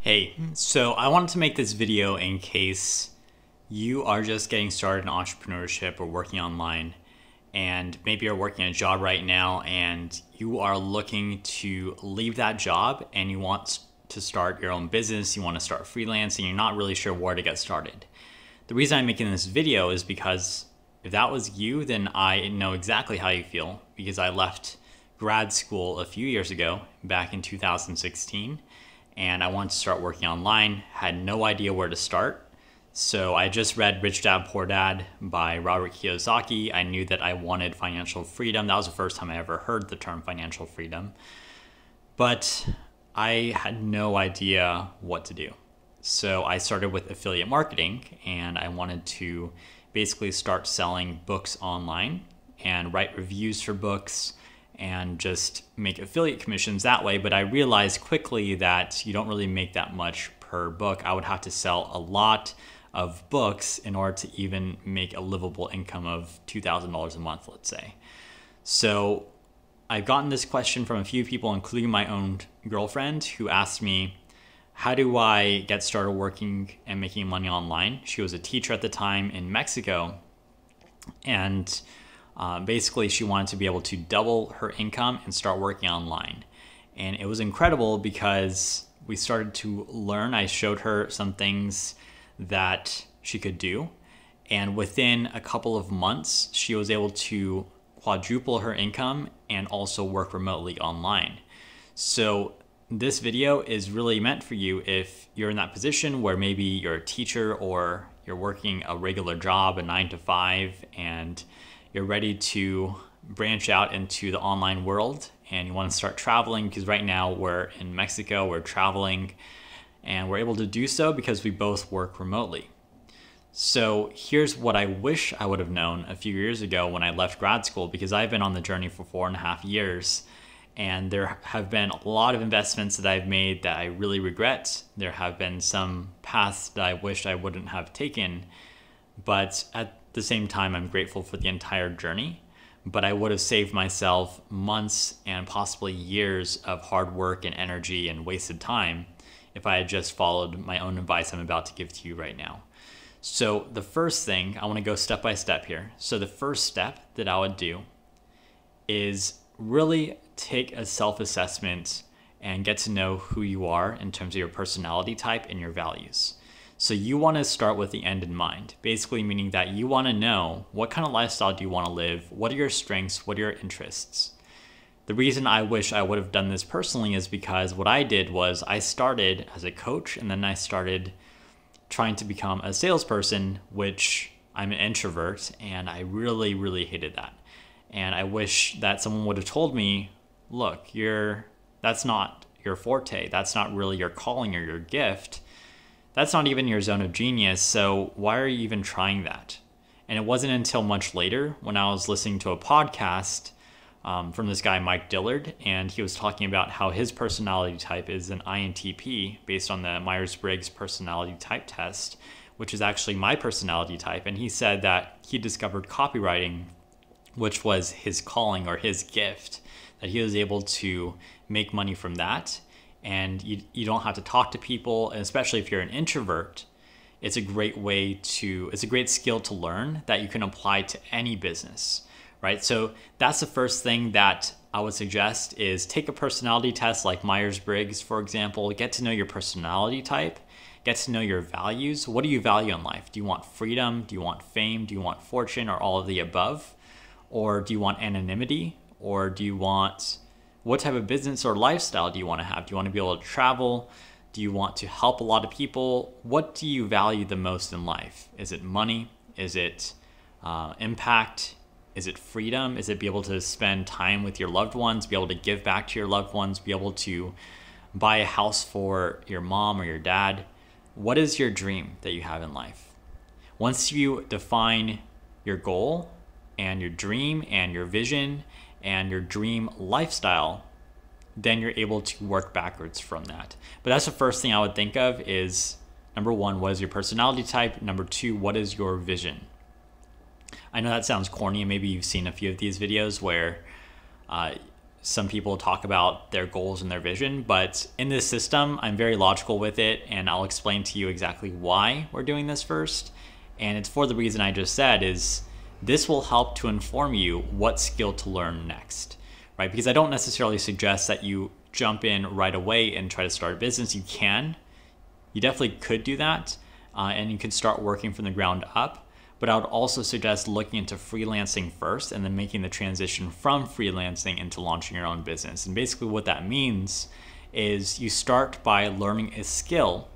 Hey, so I wanted to make this video in case you are just getting started in entrepreneurship or working online, and maybe you're working a job right now and you are looking to leave that job and you want to start your own business, you want to start freelancing, you're not really sure where to get started. The reason I'm making this video is because if that was you, then I know exactly how you feel because I left grad school a few years ago, back in 2016 and I wanted to start working online. Had no idea where to start. So I just read Rich Dad Poor Dad by Robert Kiyosaki. I knew that I wanted financial freedom. That was the first time I ever heard the term financial freedom. But I had no idea what to do. So I started with affiliate marketing and I wanted to basically start selling books online and write reviews for books and just make affiliate commissions that way. But I realized quickly that you don't really make that much per book. I would have to sell a lot of books in order to even make a livable income of $2,000 a month, let's say. So I've gotten this question from a few people, including my own girlfriend, who asked me, How do I get started working and making money online? She was a teacher at the time in Mexico. And uh, basically, she wanted to be able to double her income and start working online. And it was incredible because we started to learn. I showed her some things that she could do. And within a couple of months, she was able to quadruple her income and also work remotely online. So, this video is really meant for you if you're in that position where maybe you're a teacher or you're working a regular job, a nine to five, and you're ready to branch out into the online world and you want to start traveling because right now we're in Mexico, we're traveling, and we're able to do so because we both work remotely. So here's what I wish I would have known a few years ago when I left grad school because I've been on the journey for four and a half years. And there have been a lot of investments that I've made that I really regret. There have been some paths that I wish I wouldn't have taken. But at the same time, I'm grateful for the entire journey, but I would have saved myself months and possibly years of hard work and energy and wasted time if I had just followed my own advice I'm about to give to you right now. So, the first thing, I want to go step by step here. So, the first step that I would do is really take a self assessment and get to know who you are in terms of your personality type and your values. So you want to start with the end in mind, basically meaning that you want to know what kind of lifestyle do you want to live? What are your strengths? What are your interests? The reason I wish I would have done this personally is because what I did was I started as a coach and then I started trying to become a salesperson, which I'm an introvert and I really, really hated that. And I wish that someone would have told me, look, you're that's not your forte. That's not really your calling or your gift that's not even your zone of genius, so why are you even trying that? And it wasn't until much later when I was listening to a podcast um, from this guy, Mike Dillard, and he was talking about how his personality type is an INTP based on the Myers Briggs personality type test, which is actually my personality type. And he said that he discovered copywriting, which was his calling or his gift, that he was able to make money from that and you, you don't have to talk to people and especially if you're an introvert it's a great way to it's a great skill to learn that you can apply to any business right? So that's the first thing that i would suggest is take a personality test like myers-briggs for example. Get to know your personality type. Get to know your values. What do you value in life? Do you want freedom? Do you want fame? Do you want fortune or all of the above? Or do you want anonymity? Or do you want what type of business or lifestyle do you want to have? Do you want to be able to travel? Do you want to help a lot of people? What do you value the most in life? Is it money? Is it uh, impact? Is it freedom? Is it be able to spend time with your loved ones, be able to give back to your loved ones, be able to buy a house for your mom or your dad? What is your dream that you have in life? Once you define your goal and your dream and your vision and your dream lifestyle, then you're able to work backwards from that. But that's the first thing I would think of is number one, what is your personality type? Number two, what is your vision? I know that sounds corny, and maybe you've seen a few of these videos where uh, some people talk about their goals and their vision, but in this system, I'm very logical with it, and I'll explain to you exactly why we're doing this first. And it's for the reason I just said is this will help to inform you what skill to learn next, right? Because I don't necessarily suggest that you jump in right away and try to start a business. You can, you definitely could do that, uh, and you can start working from the ground up. But I would also suggest looking into freelancing first and then making the transition from freelancing into launching your own business. And basically, what that means is you start by learning a skill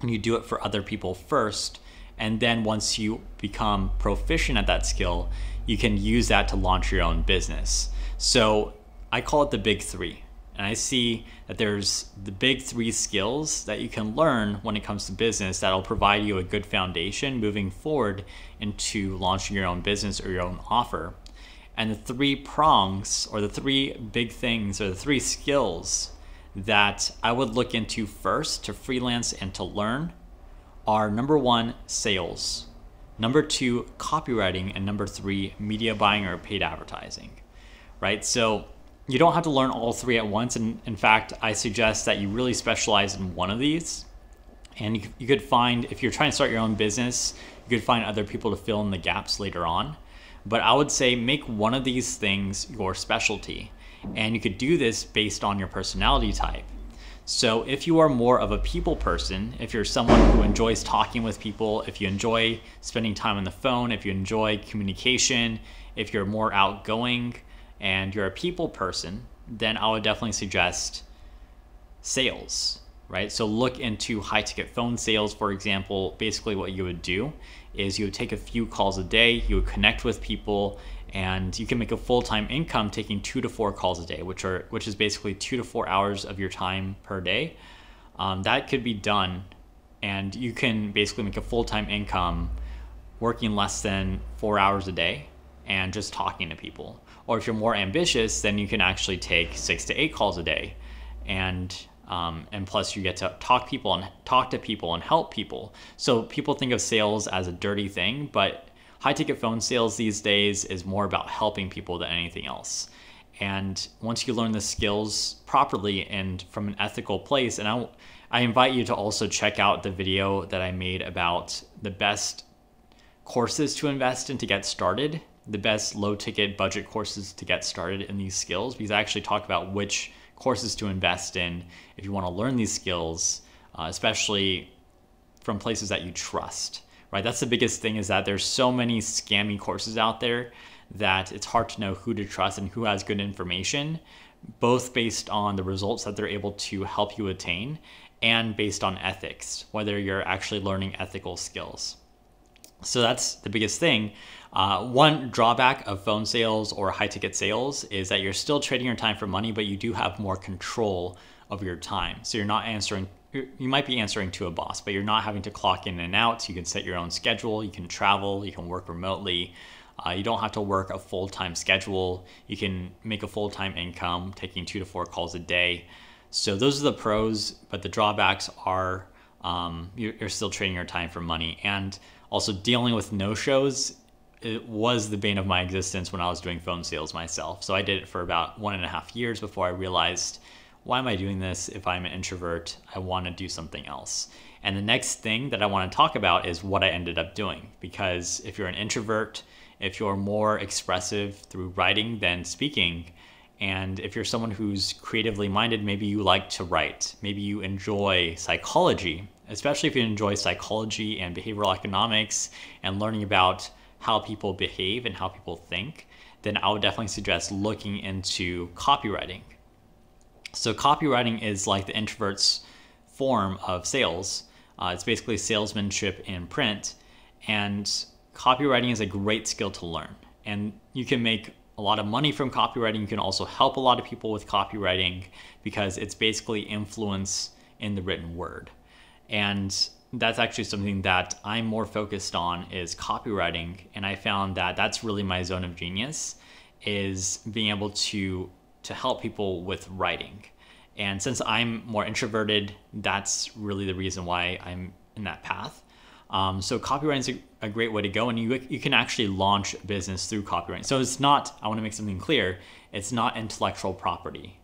and you do it for other people first. And then once you become proficient at that skill, you can use that to launch your own business. So I call it the big three. And I see that there's the big three skills that you can learn when it comes to business that'll provide you a good foundation moving forward into launching your own business or your own offer. And the three prongs, or the three big things, or the three skills that I would look into first to freelance and to learn are number one, sales, number two, copywriting, and number three, media buying or paid advertising. Right? So, you don't have to learn all three at once. And in fact, I suggest that you really specialize in one of these. And you, could find, if you're trying to start your own business, you could find other people to fill in the gaps later on. But I would say make one of these things your specialty. And you could do this based on your personality type. So if you are more of a people person, if you're someone who enjoys talking with people, if you enjoy spending time on the phone, if you enjoy communication, if you're more outgoing, and you're a people person, then I would definitely suggest sales, right? So look into high ticket phone sales, for example. Basically, what you would do is you would take a few calls a day, you would connect with people, and you can make a full time income taking two to four calls a day, which are which is basically two to four hours of your time per day. Um, that could be done, and you can basically make a full time income working less than four hours a day and just talking to people. Or if you're more ambitious, then you can actually take six to eight calls a day, and um, and plus you get to talk people and talk to people and help people. So people think of sales as a dirty thing, but high ticket phone sales these days is more about helping people than anything else. And once you learn the skills properly and from an ethical place, and I, I invite you to also check out the video that I made about the best courses to invest in to get started the best low ticket budget courses to get started in these skills because I actually talk about which courses to invest in if you want to learn these skills, uh, especially from places that you trust. Right? That's the biggest thing is that there's so many scammy courses out there that it's hard to know who to trust and who has good information, both based on the results that they're able to help you attain and based on ethics, whether you're actually learning ethical skills. So that's the biggest thing. Uh, one drawback of phone sales or high ticket sales is that you're still trading your time for money, but you do have more control of your time. So you're not answering, you might be answering to a boss, but you're not having to clock in and out. You can set your own schedule, you can travel, you can work remotely. Uh, you don't have to work a full time schedule. You can make a full time income taking two to four calls a day. So those are the pros, but the drawbacks are um, you're, you're still trading your time for money. And also dealing with no shows it was the bane of my existence when I was doing phone sales myself. So I did it for about one and a half years before I realized, why am I doing this? If I'm an introvert, I want to do something else. And the next thing that I want to talk about is what I ended up doing. Because if you're an introvert, if you're more expressive through writing than speaking, and if you're someone who's creatively minded, maybe you like to write, maybe you enjoy psychology, especially if you enjoy psychology and behavioral economics and learning about how people behave and how people think, then I would definitely suggest looking into copywriting. So, copywriting is like the introvert's form of sales. Uh, it's basically salesmanship in print, and copywriting is a great skill to learn. And you can make a lot of money from copywriting. You can also help a lot of people with copywriting because it's basically influence in the written word. And that's actually something that I'm more focused on is copywriting and I found that that's really my zone of genius is being able to to help people with writing. And since I'm more introverted, that's really the reason why I'm in that path. Um, so copywriting is a, a, great way to go, and you you can actually launch business through copywriting. So it's not. I want to make something clear. It's not intellectual property,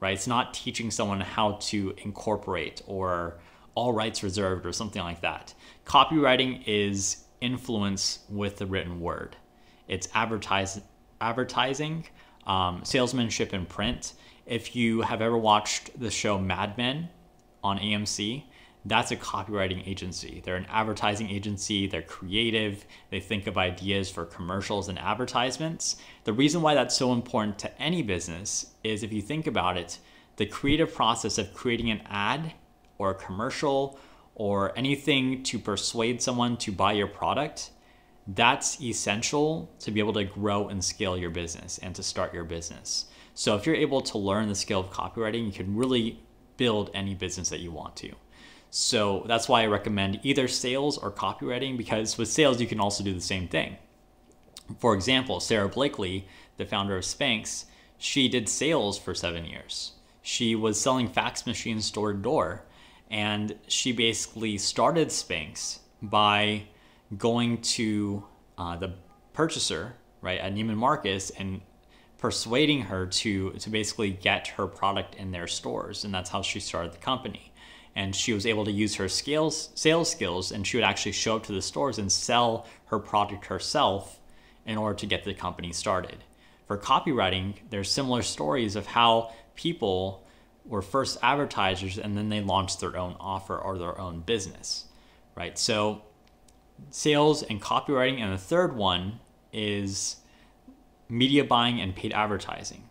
right? It's not teaching someone how to incorporate or all rights reserved or something like that. Copywriting is influence with the written word. It's advertise, advertising, um, salesmanship in print. If you have ever watched the show Mad Men on AMC, that's a copywriting agency. They're an advertising agency, they're creative, they think of ideas for commercials and advertisements. The reason why that's so important to any business is if you think about it, the creative process of creating an ad or a commercial or anything to persuade someone to buy your product, that's essential to be able to grow and scale your business and to start your business. So if you're able to learn the skill of copywriting, you can really build any business that you want to. So that's why I recommend either sales or copywriting because with sales, you can also do the same thing. For example, Sara Blakely, the founder of Spanx, she did sales for seven years. She was selling fax machines door to door and she basically started Spanx by going to uh, the purchaser, right, at Neiman Marcus and persuading her to to basically get her product in their stores, and that's how she started the company. And she was able to use her scales, sales skills, and she would actually show up to the stores and sell her product herself in order to get the company started. For copywriting, there's similar stories of how people were first advertisers and then they launched their own offer or their own business, right? So sales and copywriting. And the third one is media buying and paid advertising.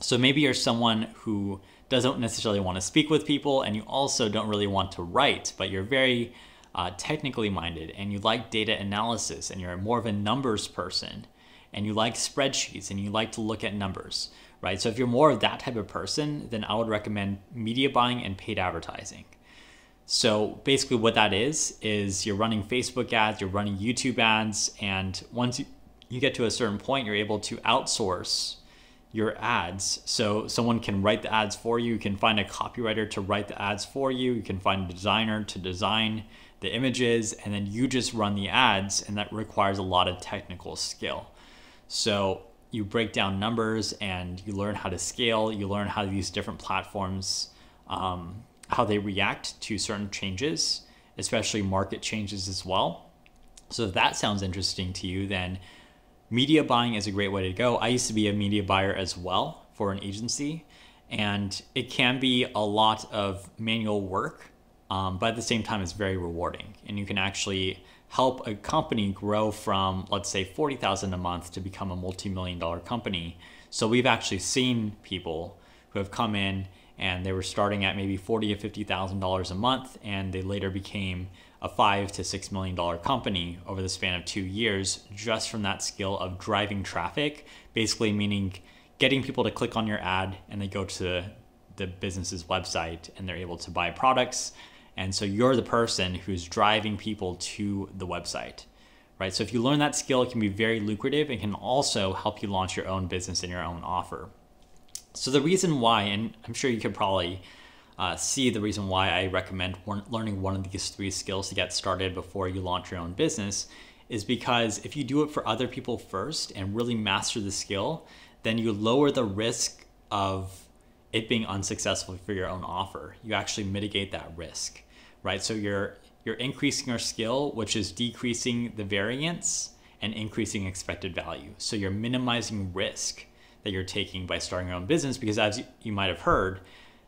So maybe you're someone who doesn't necessarily want to speak with people and you also don't really want to write, but you're very uh, technically minded and you like data analysis and you're more of a numbers person and you like spreadsheets and you like to look at numbers right? So if you're more of that type of person, then I would recommend media buying and paid advertising. So basically, what that is, is you're running Facebook ads, you're running YouTube ads, and once you, get to a certain point, you're able to outsource your ads. So someone can write the ads for you. You can find a copywriter to write the ads for you. You can find a designer to design the images, and then you just run the ads, and that requires a lot of technical skill. So you break down numbers and you learn how to scale. You learn how these different platforms, um, how they react to certain changes, especially market changes as well. So if that sounds interesting to you, then media buying is a great way to go. I used to be a media buyer as well for an agency, and it can be a lot of manual work, um, but at the same time, it's very rewarding, and you can actually help a company grow from let's say 40,000 a month to become a multi-million dollar company. So we've actually seen people who have come in and they were starting at maybe 40 to 50,000 dollars a month and they later became a 5 to 6 million dollar company over the span of 2 years just from that skill of driving traffic, basically meaning getting people to click on your ad and they go to the business's website and they're able to buy products and so you're the person who's driving people to the website, right? So if you learn that skill, it can be very lucrative and can also help you launch your own business and your own offer. So the reason why, and I'm sure you could probably uh, see the reason why I recommend learning one of these three skills to get started before you launch your own business is because if you do it for other people first and really master the skill, then you lower the risk of it being unsuccessful for your own offer. You actually mitigate that risk right? So you're you're increasing your skill, which is decreasing the variance and increasing expected value. So you're minimizing risk that you're taking by starting your own business because as you might have heard,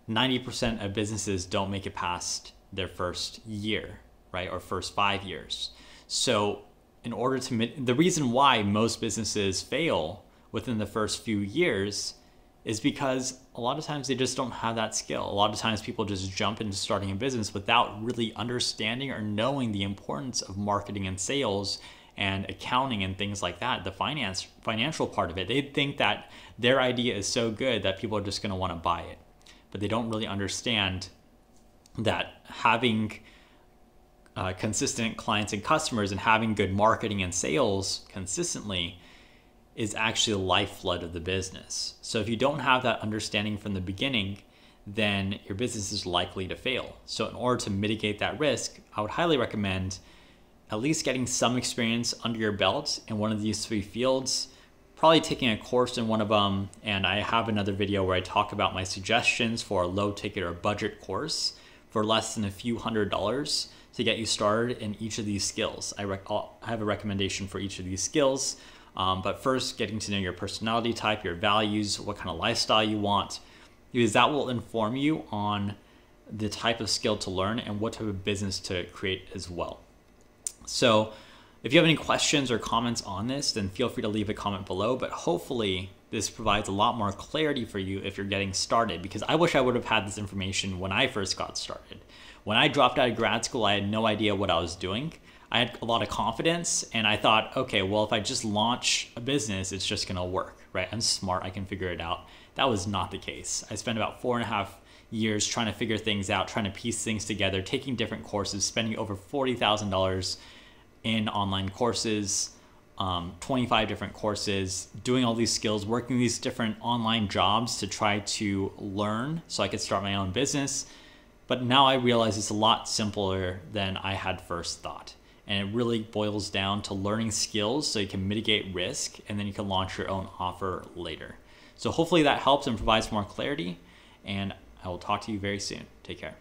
90% of businesses don't make it past their first year, right? Or first 5 years. So in order to the reason why most businesses fail within the first few years is because a lot of times they just don't have that skill. A lot of times people just jump into starting a business without really understanding or knowing the importance of marketing and sales and accounting and things like that, the finance financial part of it. They think that their idea is so good that people are just going to want to buy it. But they don't really understand that having uh, consistent clients and customers and having good marketing and sales consistently is actually the lifeblood of the business. So if you don't have that understanding from the beginning, then your business is likely to fail. So in order to mitigate that risk, I would highly recommend at least getting some experience under your belt in one of these three fields, probably taking a course in one of them. And I have another video where I talk about my suggestions for a low ticket or budget course for less than a few hundred dollars to get you started in each of these skills. I, rec- I have a recommendation for each of these skills. Um, but first, getting to know your personality type, your values, what kind of lifestyle you want, because that will inform you on the type of skill to learn and what type of business to create as well. So, if you have any questions or comments on this, then feel free to leave a comment below. But hopefully, this provides a lot more clarity for you if you're getting started because I wish I would have had this information when I first got started. When I dropped out of grad school, I had no idea what I was doing. I had a lot of confidence and I thought, okay, well, if I just launch a business, it's just gonna work, right? I'm smart, I can figure it out. That was not the case. I spent about four and a half years trying to figure things out, trying to piece things together, taking different courses, spending over $40,000 in online courses, um, 25 different courses, doing all these skills, working these different online jobs to try to learn so I could start my own business. But now I realize it's a lot simpler than I had first thought. And it really boils down to learning skills so you can mitigate risk and then you can launch your own offer later. So hopefully that helps and provides more clarity. And I will talk to you very soon. Take care.